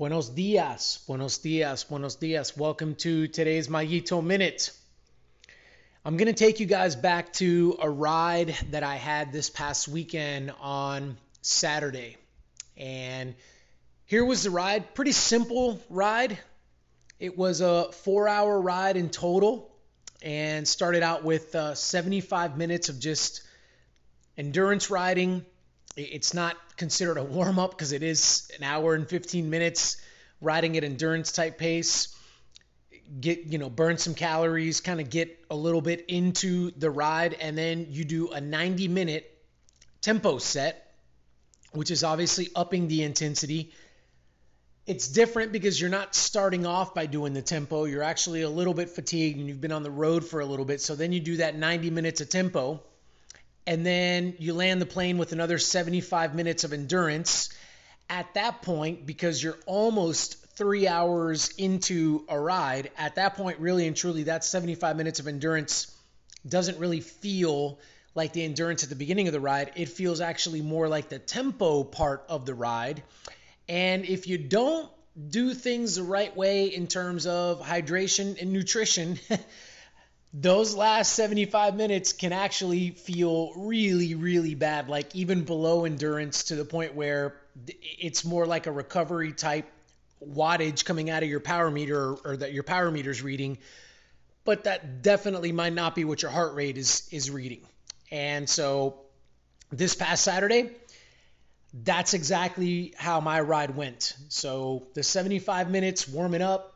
Buenos dias, buenos dias, buenos dias. Welcome to today's Mayito Minute. I'm going to take you guys back to a ride that I had this past weekend on Saturday. And here was the ride. Pretty simple ride. It was a four hour ride in total and started out with uh, 75 minutes of just endurance riding, it's not considered a warm up because it is an hour and 15 minutes riding at endurance type pace. Get, you know, burn some calories, kind of get a little bit into the ride, and then you do a 90 minute tempo set, which is obviously upping the intensity. It's different because you're not starting off by doing the tempo. You're actually a little bit fatigued and you've been on the road for a little bit. So then you do that 90 minutes of tempo and then you land the plane with another 75 minutes of endurance. At that point, because you're almost three hours into a ride, at that point, really and truly, that 75 minutes of endurance doesn't really feel like the endurance at the beginning of the ride. It feels actually more like the tempo part of the ride. And if you don't do things the right way in terms of hydration and nutrition, those last 75 minutes can actually feel really, really bad, like even below endurance to the point where it's more like a recovery type wattage coming out of your power meter or, or that your power meter's reading. But that definitely might not be what your heart rate is is reading. And so this past Saturday, that's exactly how my ride went. So the 75 minutes warming up,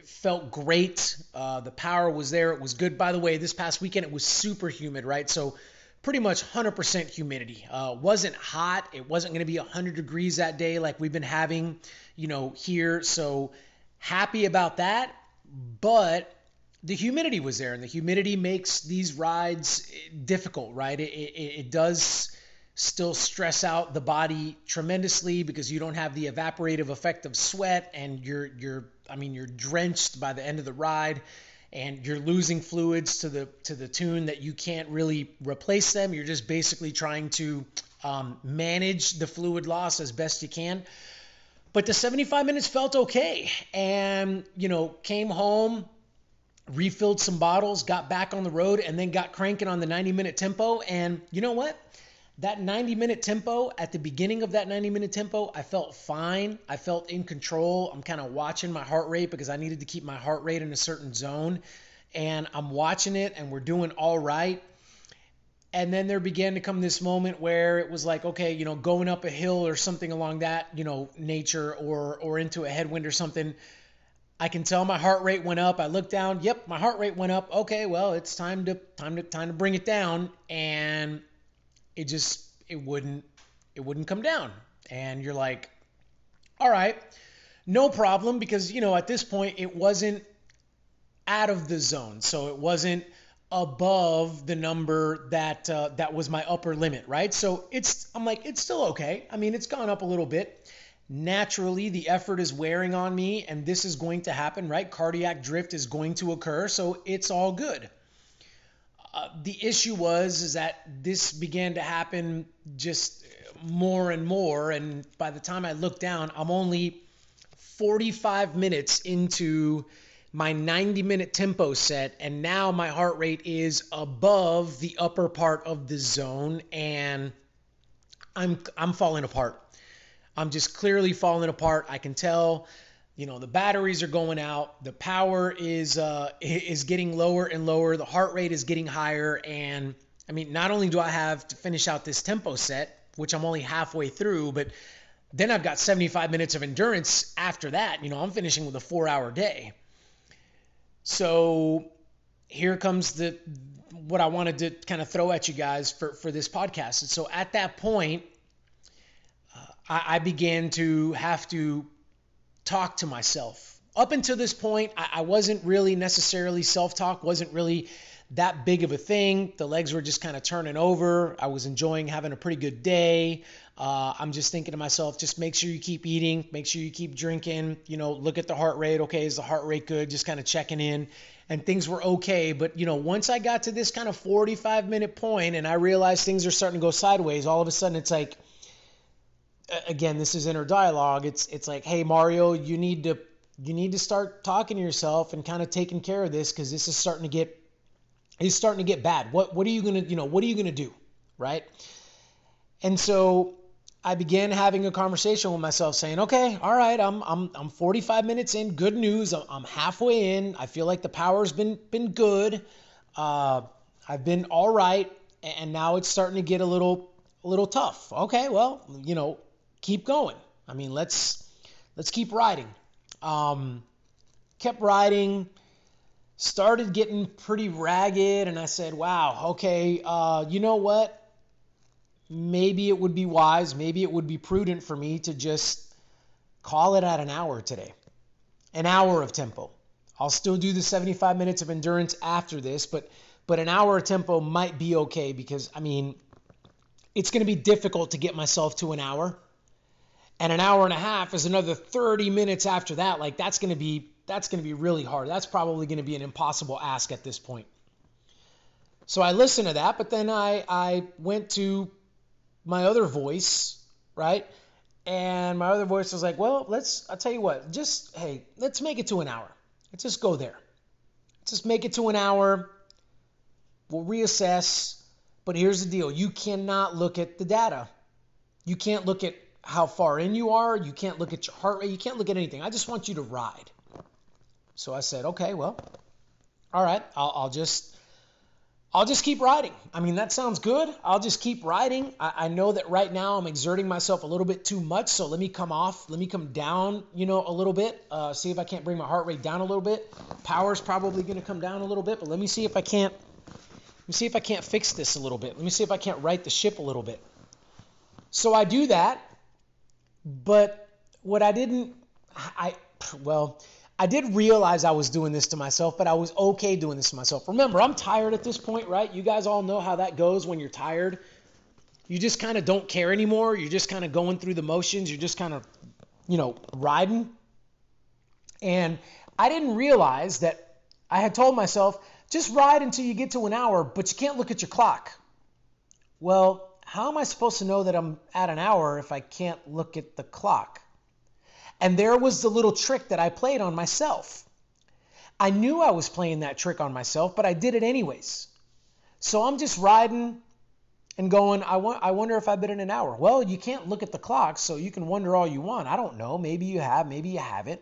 it felt great. Uh, the power was there. It was good. By the way, this past weekend it was super humid, right? So pretty much 100% humidity. Uh, wasn't hot. It wasn't going to be 100 degrees that day like we've been having, you know, here. So happy about that. But the humidity was there, and the humidity makes these rides difficult, right? It, it, it does still stress out the body tremendously because you don't have the evaporative effect of sweat and you're you're I mean you're drenched by the end of the ride and you're losing fluids to the to the tune that you can't really replace them. You're just basically trying to um, manage the fluid loss as best you can. But the 75 minutes felt okay, and you know came home, refilled some bottles, got back on the road, and then got cranking on the 90 minute tempo. And you know what? That 90 minute tempo at the beginning of that 90 minute tempo i felt fine i felt in control i'm kind of watching my heart rate because i needed to keep my heart rate in a certain zone and i'm watching it and we're doing all right and then there began to come this moment where it was like okay you know going up a hill or something along that you know nature or or into a headwind or something I can tell my heart rate went up. I looked down. Yep, my heart rate went up. Okay, well, it's time to time to time to bring it down. And it just it wouldn't it wouldn't come down. And you're like, all right, no problem because you know at this point it wasn't out of the zone, so it wasn't above the number that uh, that was my upper limit, right? So it's I'm like it's still okay. I mean, it's gone up a little bit. Naturally, the effort is wearing on me, and this is going to happen, right? Cardiac drift is going to occur, so it's all good. Uh, the issue was is that this began to happen just more and more, and by the time I looked down, I'm only 45 minutes into my 90 minute tempo set, and now my heart rate is above the upper part of the zone, and I'm I'm falling apart. I'm just clearly falling apart. I can tell you know the batteries are going out the power is uh, is getting lower and lower the heart rate is getting higher and i mean not only do i have to finish out this tempo set which i'm only halfway through but then i've got 75 minutes of endurance after that you know i'm finishing with a four hour day. So here comes the what i wanted to kind of throw at you guys for for this podcast. And so at that point uh, I, I began to have to talk to myself. Up until this point, I, I wasn't really necessarily self talk, wasn't really that big of a thing. The legs were just kind of turning over. I was enjoying having a pretty good day. Uh, I'm just thinking to myself, just make sure you keep eating, make sure you keep drinking, you know, look at the heart rate. Okay, is the heart rate good? Just kind of checking in. And things were okay. But, you know, once I got to this kind of 45 minute point and I realized things are starting to go sideways, all of a sudden it's like, again, this is inner dialogue. It's it's like, hey Mario, you need to you need to start talking to yourself and kind of taking care of this because this is starting to get it's starting to get bad. What what are you gonna you know what are you gonna do, right? And so I began having a conversation with myself, saying, "Okay, all right, I'm I'm I'm 45 minutes in. Good news. I'm, halfway in. I feel like the power's been been good. Uh, I've been all right, and now it's starting to get a little a little tough. Okay, well, you know, keep going. I mean, let's let's keep riding. Um, kept riding." started getting pretty ragged and i said wow okay uh, you know what maybe it would be wise, maybe it would be prudent for me to just call it at an hour today. An hour of tempo. I'll still do the 75 minutes of endurance after this, but but an hour of tempo might be okay because I mean it's going to be difficult to get myself to an hour. And an hour and a half is another 30 minutes after that. Like that's going to be that's going to be really hard. That's probably going to be an impossible ask at this point. So I listened to that, but then I I went to my other voice, right? And my other voice was like, well, let's, I'll tell you what, just, hey, let's make it to an hour. Let's just go there. Let's just make it to an hour. We'll reassess. But here's the deal you cannot look at the data. You can't look at how far in you are. You can't look at your heart rate. You can't look at anything. I just want you to ride. So I said, okay, well, all right, I'll, I'll just I'll just keep riding. I mean, that sounds good. I'll just keep riding. I, I, know that right now I'm exerting myself a little bit too much, so let me come off. Let me come down, you know, a little bit. Uh, see if I can't bring my heart rate down a little bit. Power's probably going to come down a little bit, but let me see if I can't. Let me see if I can't fix this a little bit. Let me see if I can't right the ship a little bit. So I do that, but what I didn't, I well I did realize I was doing this to myself, but I was okay doing this to myself. Remember, I'm tired at this point, right? You guys all know how that goes when you're tired. You just kind of don't care anymore. You're just kind of going through the motions. You're just kind of, you know, riding. And I didn't realize that I had told myself, just ride until you get to an hour, but you can't look at your clock. Well, how am I supposed to know that I'm at an hour if I can't look at the clock? And there was the little trick that I played on myself. I knew I was playing that trick on myself, but I did it anyways. So I'm just riding and going, I, want, I wonder if I've been in an hour. Well, you can't look at the clock, so you can wonder all you want. I don't know. Maybe you have, maybe you haven't,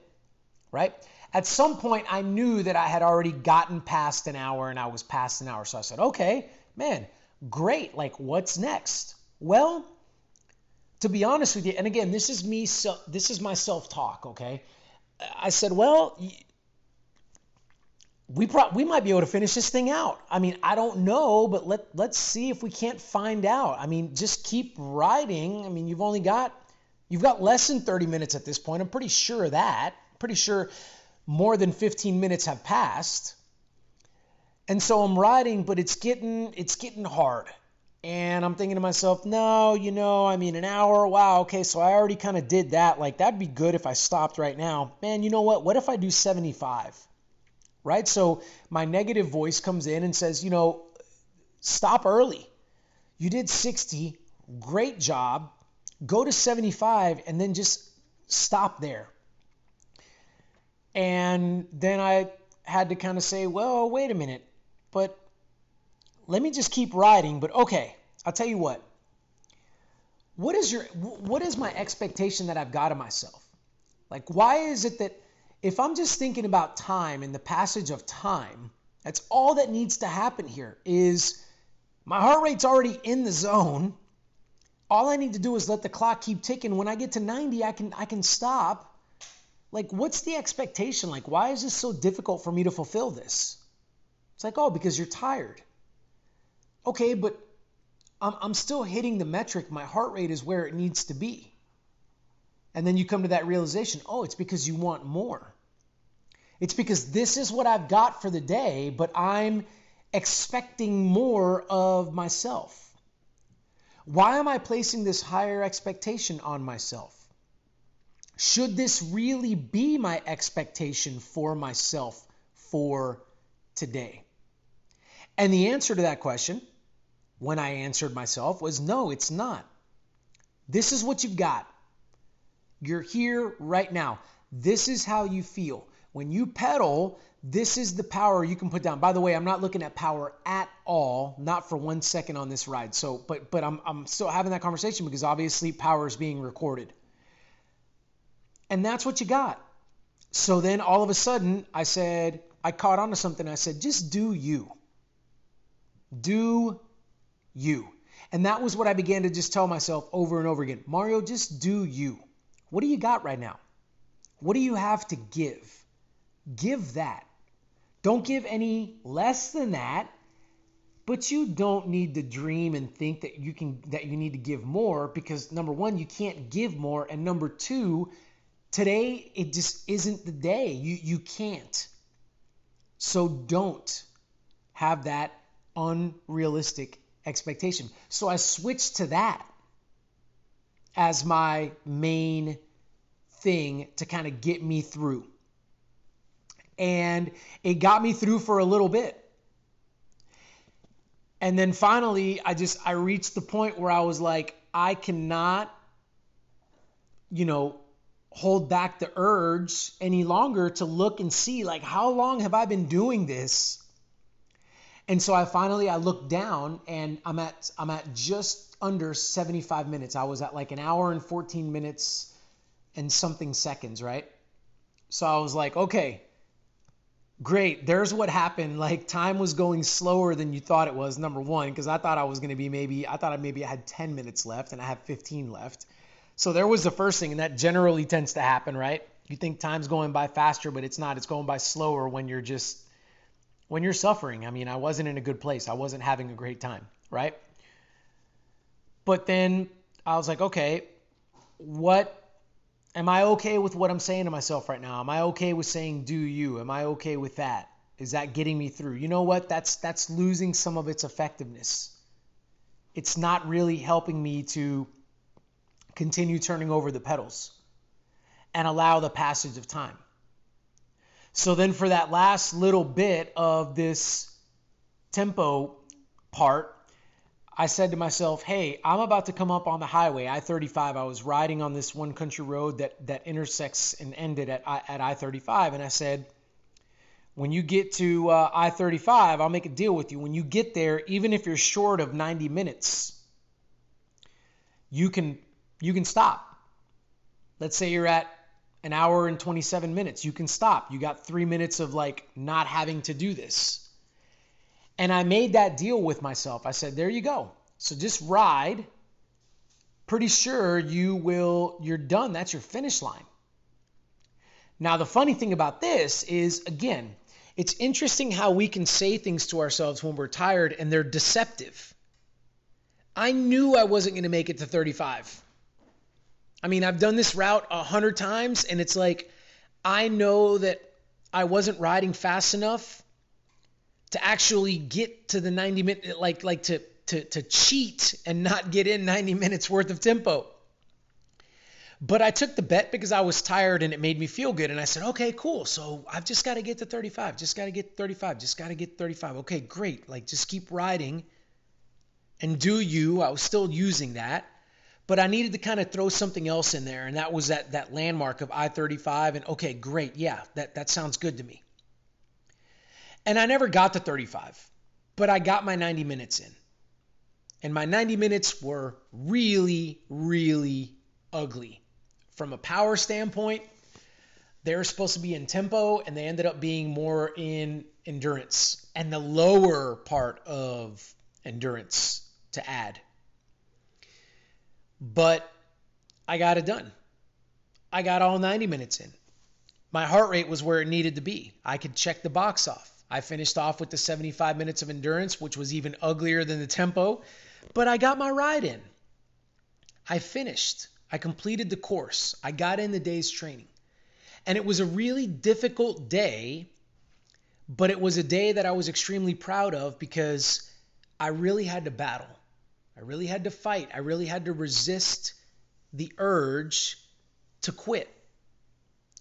right? At some point, I knew that I had already gotten past an hour and I was past an hour. So I said, okay, man, great. Like, what's next? Well, to be honest with you, and again, this is me, So, this is my self talk, okay? I said, well, we pro- we might be able to finish this thing out. I mean, I don't know, but let let's see if we can't find out. I mean, just keep riding. I mean, you've only got you've got less than 30 minutes at this point. I'm pretty sure of that. Pretty sure more than 15 minutes have passed. And so I'm riding, but it's getting it's getting hard. And I'm thinking to myself, no, you know, I mean, an hour, wow, okay, so I already kind of did that. Like, that'd be good if I stopped right now. Man, you know what? What if I do 75? Right? So my negative voice comes in and says, you know, stop early. You did 60, great job. Go to 75 and then just stop there. And then I had to kind of say, well, wait a minute, but let me just keep riding. But okay, I'll tell you what. What is your what is my expectation that I've got of myself? Like why is it that if I'm just thinking about time and the passage of time, that's all that needs to happen here is my heart rate's already in the zone. All I need to do is let the clock keep ticking. When I get to 90, I can I can stop. Like what's the expectation? Like why is this so difficult for me to fulfill this? It's like, "Oh, because you're tired." Okay, but I'm, I'm still hitting the metric. My heart rate is where it needs to be. And then you come to that realization oh, it's because you want more. It's because this is what I've got for the day, but I'm expecting more of myself. Why am I placing this higher expectation on myself? Should this really be my expectation for myself for today? And the answer to that question when I answered myself was no, it's not. This is what you've got. You're here right now. This is how you feel. When you pedal, this is the power you can put down. By the way, I'm not looking at power at all, not for one second on this ride. So, but but I'm I'm still having that conversation because obviously power is being recorded. And that's what you got. So then all of a sudden, I said, I caught on to something. I said, just do you. Do you. And that was what I began to just tell myself over and over again Mario, just do you. What do you got right now? What do you have to give? Give that. Don't give any less than that, but you don't need to dream and think that you can that you need to give more because number 1, you can't give more and number 2, today it just isn't the day. You you can't. So don't have that unrealistic expectation. So I switched to that as my main thing to kind of get me through. And it got me through for a little bit. And then finally, I just I reached the point where I was like, I cannot, you know, hold back the urge any longer to look and see like how long have I been doing this? And so I finally I looked down and I'm at I'm at just under 75 minutes. I was at like an hour and 14 minutes and something seconds, right? So I was like, okay, great. There's what happened. Like time was going slower than you thought it was. Number one, because I thought I was to be maybe I thought I maybe I had 10 minutes left and I have 15 left. So there was the first thing, and that generally tends to happen, right? You think time's going by faster, but it's not. It's going by slower when you're just when you're suffering. I mean, I wasn't in a good place. I wasn't having a great time, right? But then I was like, okay, what am I okay with what I'm saying to myself right now? Am I okay with saying do you? Am I okay with that? Is that getting me through? You know what? That's that's losing some of its effectiveness. It's not really helping me to continue turning over the pedals and allow the passage of time. So then, for that last little bit of this tempo part, I said to myself, hey, I'm about to come up on the highway, I 35. I was riding on this one country road that, that intersects and ended at, at I 35. And I said, when you get to uh, I 35, I'll make a deal with you. When you get there, even if you're short of 90 minutes, you can you can stop. Let's say you're at an hour and 27 minutes. You can stop. You got three minutes of like not having to do this. And I made that deal with myself. I said, there you go. So just ride. Pretty sure you will, you're done. That's your finish line. Now, the funny thing about this is, again, it's interesting how we can say things to ourselves when we're tired and they're deceptive. I knew I wasn't going to make it to 35. I mean, I've done this route a hundred times, and it's like I know that I wasn't riding fast enough to actually get to the 90 minute, like like to to to cheat and not get in 90 minutes worth of tempo. But I took the bet because I was tired and it made me feel good. And I said, okay, cool. So I've just got to get to 35. Just got to get 35. Just got to get 35. Okay, great. Like just keep riding and do you. I was still using that but I needed to kind of throw something else in there, and that was that that landmark of I-35. And okay, great, yeah, that that sounds good to me. And I never got to 35, but I got my 90 minutes in, and my 90 minutes were really, really ugly from a power standpoint. They were supposed to be in tempo, and they ended up being more in endurance and the lower part of endurance to add but I got it done. I got all 90 minutes in. My heart rate was where it needed to be. I could check the box off. I finished off with the 75 minutes of endurance, which was even uglier than the tempo, but I got my ride in. I finished. I completed the course. I got in the day's training. And it was a really difficult day, but it was a day that I was extremely proud of because I really had to battle. I really had to fight. I really had to resist the urge to quit.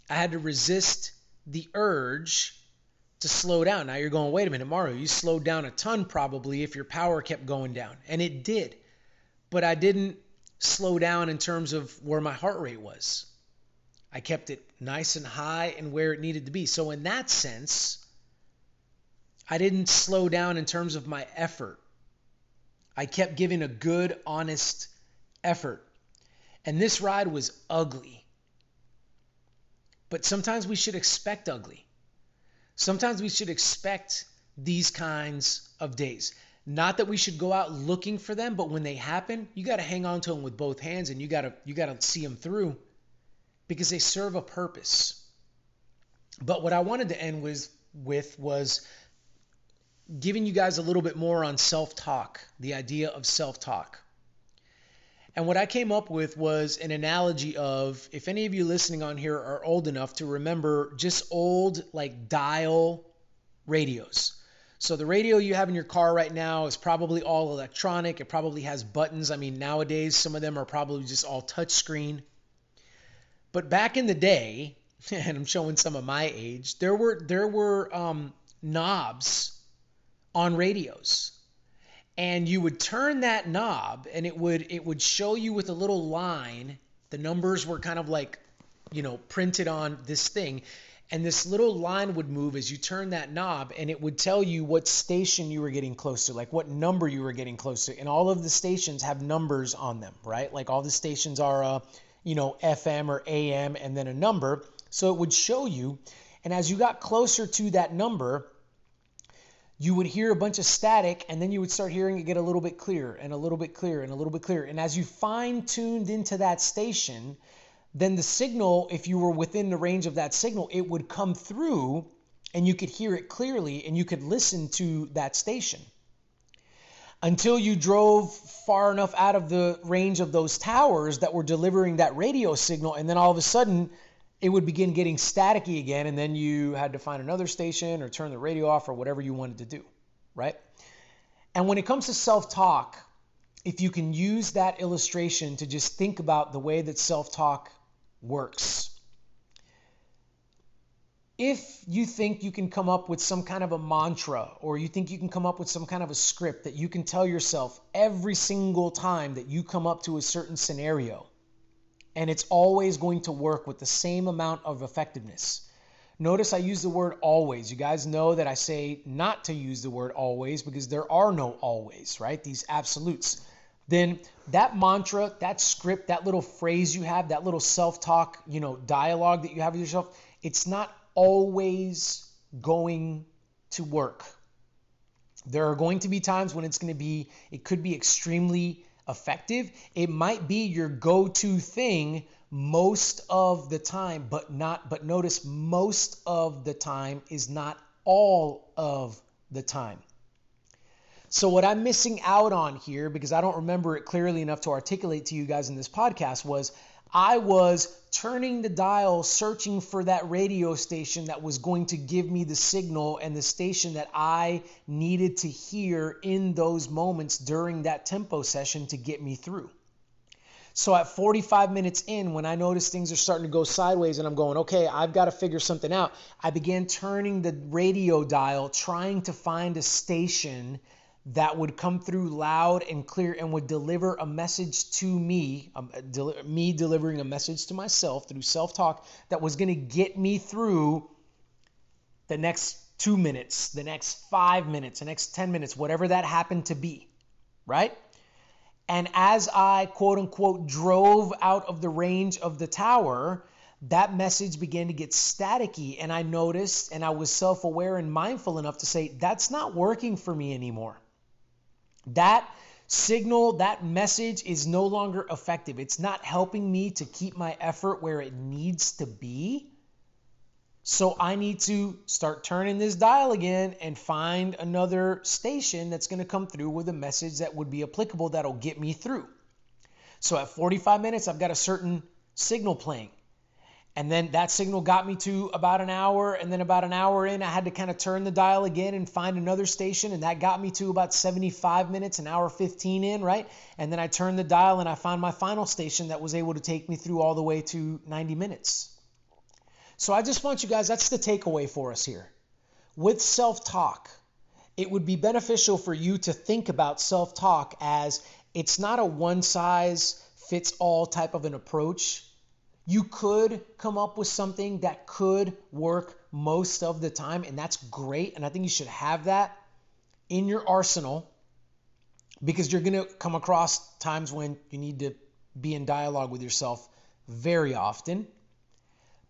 I had to resist the urge to slow down. Now you're going, wait a minute, Mario, you slowed down a ton probably if your power kept going down. And it did. But I didn't slow down in terms of where my heart rate was. I kept it nice and high and where it needed to be. So, in that sense, I didn't slow down in terms of my effort. I kept giving a good, honest effort. And this ride was ugly. But sometimes we should expect ugly. Sometimes we should expect these kinds of days. Not that we should go out looking for them, but when they happen, you got to hang on to them with both hands and you got to you got to see them through because they serve a purpose. But what I wanted to end with with was giving you guys a little bit more on self-talk, the idea of self-talk. And what I came up with was an analogy of if any of you listening on here are old enough to remember just old like dial radios. So the radio you have in your car right now is probably all electronic. It probably has buttons. I mean, nowadays some of them are probably just all touchscreen. But back in the day, and I'm showing some of my age, there were there were um, knobs on radios. And you would turn that knob and it would it would show you with a little line the numbers were kind of like you know printed on this thing. And this little line would move as you turn that knob and it would tell you what station you were getting close to like what number you were getting close to. And all of the stations have numbers on them right? Like all the stations are uh, you know fm or am and then a number. So it would show you and as you got closer to that number you would hear a bunch of static and then you would start hearing it get a little bit clearer and a little bit clearer and a little bit clearer. And as you fine tuned into that station, then the signal, if you were within the range of that signal, it would come through and you could hear it clearly and you could listen to that station. Until you drove far enough out of the range of those towers that were delivering that radio signal, and then all of a sudden, it would begin getting staticky again, and then you had to find another station or turn the radio off or whatever you wanted to do, right? And when it comes to self talk, if you can use that illustration to just think about the way that self talk works. If you think you can come up with some kind of a mantra or you think you can come up with some kind of a script that you can tell yourself every single time that you come up to a certain scenario, and it's always going to work with the same amount of effectiveness. Notice I use the word always. You guys know that I say not to use the word always because there are no always, right? These absolutes. Then that mantra, that script, that little phrase you have, that little self-talk, you know, dialogue that you have with yourself, it's not always going to work. There are going to be times when it's going to be, it could be extremely effective. It might be your go-to thing most of the time, but not but notice most of the time is not all of the time. So what I'm missing out on here because I don't remember it clearly enough to articulate to you guys in this podcast was I was turning the dial, searching for that radio station that was going to give me the signal and the station that I needed to hear in those moments during that tempo session to get me through. So at 45 minutes in, when I noticed things are starting to go sideways and I'm going, okay, I've got to figure something out, I began turning the radio dial, trying to find a station that would come through loud and clear and would deliver a message to me, um, del- me delivering a message to myself through self talk that was going to get me through the next two minutes, the next five minutes, the next 10 minutes, whatever that happened to be, right? And as I quote unquote drove out of the range of the tower, that message began to get staticky. And I noticed and I was self aware and mindful enough to say, that's not working for me anymore. That signal, that message is no longer effective. It's not helping me to keep my effort where it needs to be. So I need to start turning this dial again and find another station that's going to come through with a message that would be applicable that'll get me through. So at 45 minutes, I've got a certain signal playing. And then that signal got me to about an hour. And then about an hour in, I had to kind of turn the dial again and find another station. And that got me to about 75 minutes, an hour 15 in, right? And then I turned the dial and I found my final station that was able to take me through all the way to 90 minutes. So I just want you guys, that's the takeaway for us here. With self talk, it would be beneficial for you to think about self talk as it's not a one size fits all type of an approach You could come up with something that could work most of the time, and that's great. And I think you should have that in your arsenal because you're going to come across times when you need to be in dialogue with yourself very often.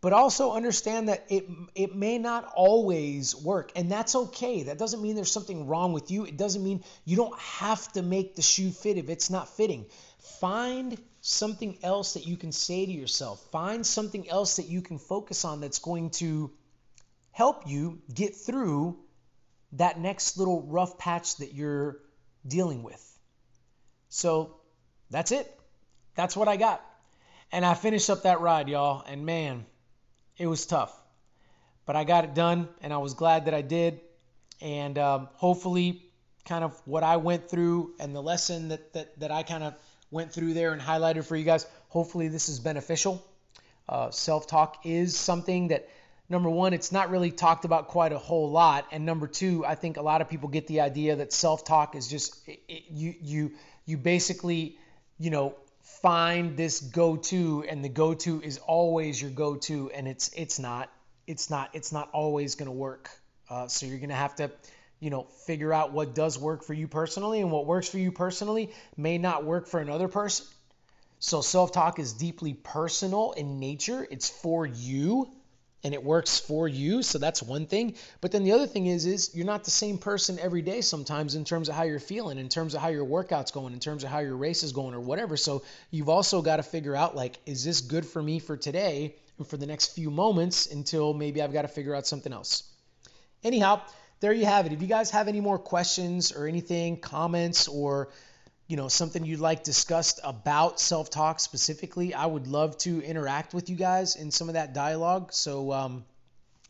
But also understand that it it may not always work, and that's okay. That doesn't mean there's something wrong with you. It doesn't mean you don't have to make the shoe fit if it's not fitting. Find something else that you can say to yourself. Find something else that you can focus on that's going to help you get through that next little rough patch that you're dealing with. So that's it. That's what I got. And I finished up that ride, y'all. And man, it was tough. But I got it done, and I was glad that I did. And um, hopefully, kind of what I went through and the lesson that, that, that I kind of went through there and highlighted for you guys, hopefully, this is beneficial. Uh, Self talk is something that number one, it's not really talked about quite a whole lot, and number two, I think a lot of people get the idea that self-talk is just it, it, you you you basically you know find this go-to, and the go-to is always your go-to, and it's it's not it's not it's not always going to work. Uh, so you're going to have to you know figure out what does work for you personally, and what works for you personally may not work for another person. So self talk is deeply personal in nature. It's for you and it works for you so that's one thing but then the other thing is is you're not the same person every day sometimes in terms of how you're feeling in terms of how your workouts going in terms of how your race is going or whatever so you've also got to figure out like is this good for me for today and for the next few moments until maybe I've got to figure out something else anyhow there you have it. If you guys have any more questions or anything comments or you know something you'd like discussed about self-talk specifically i would love to interact with you guys in some of that dialogue. So um,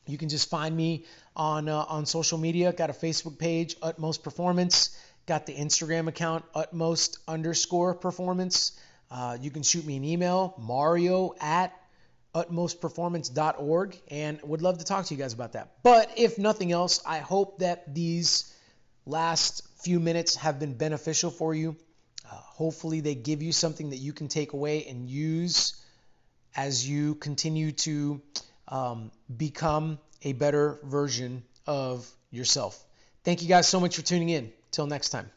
you can just find me on uh, on social media. Got a facebook page utmost performance. Got the instagram account utmost underscore performance. Uh, you can shoot me an email mario at utmostperformance.org and would love to talk to you guys about that but if nothing else i hope that these last few minutes have been beneficial for you uh, hopefully, they give you something that you can take away and use as you continue to um, become a better version of yourself. Thank you guys so much for tuning in. Till next time.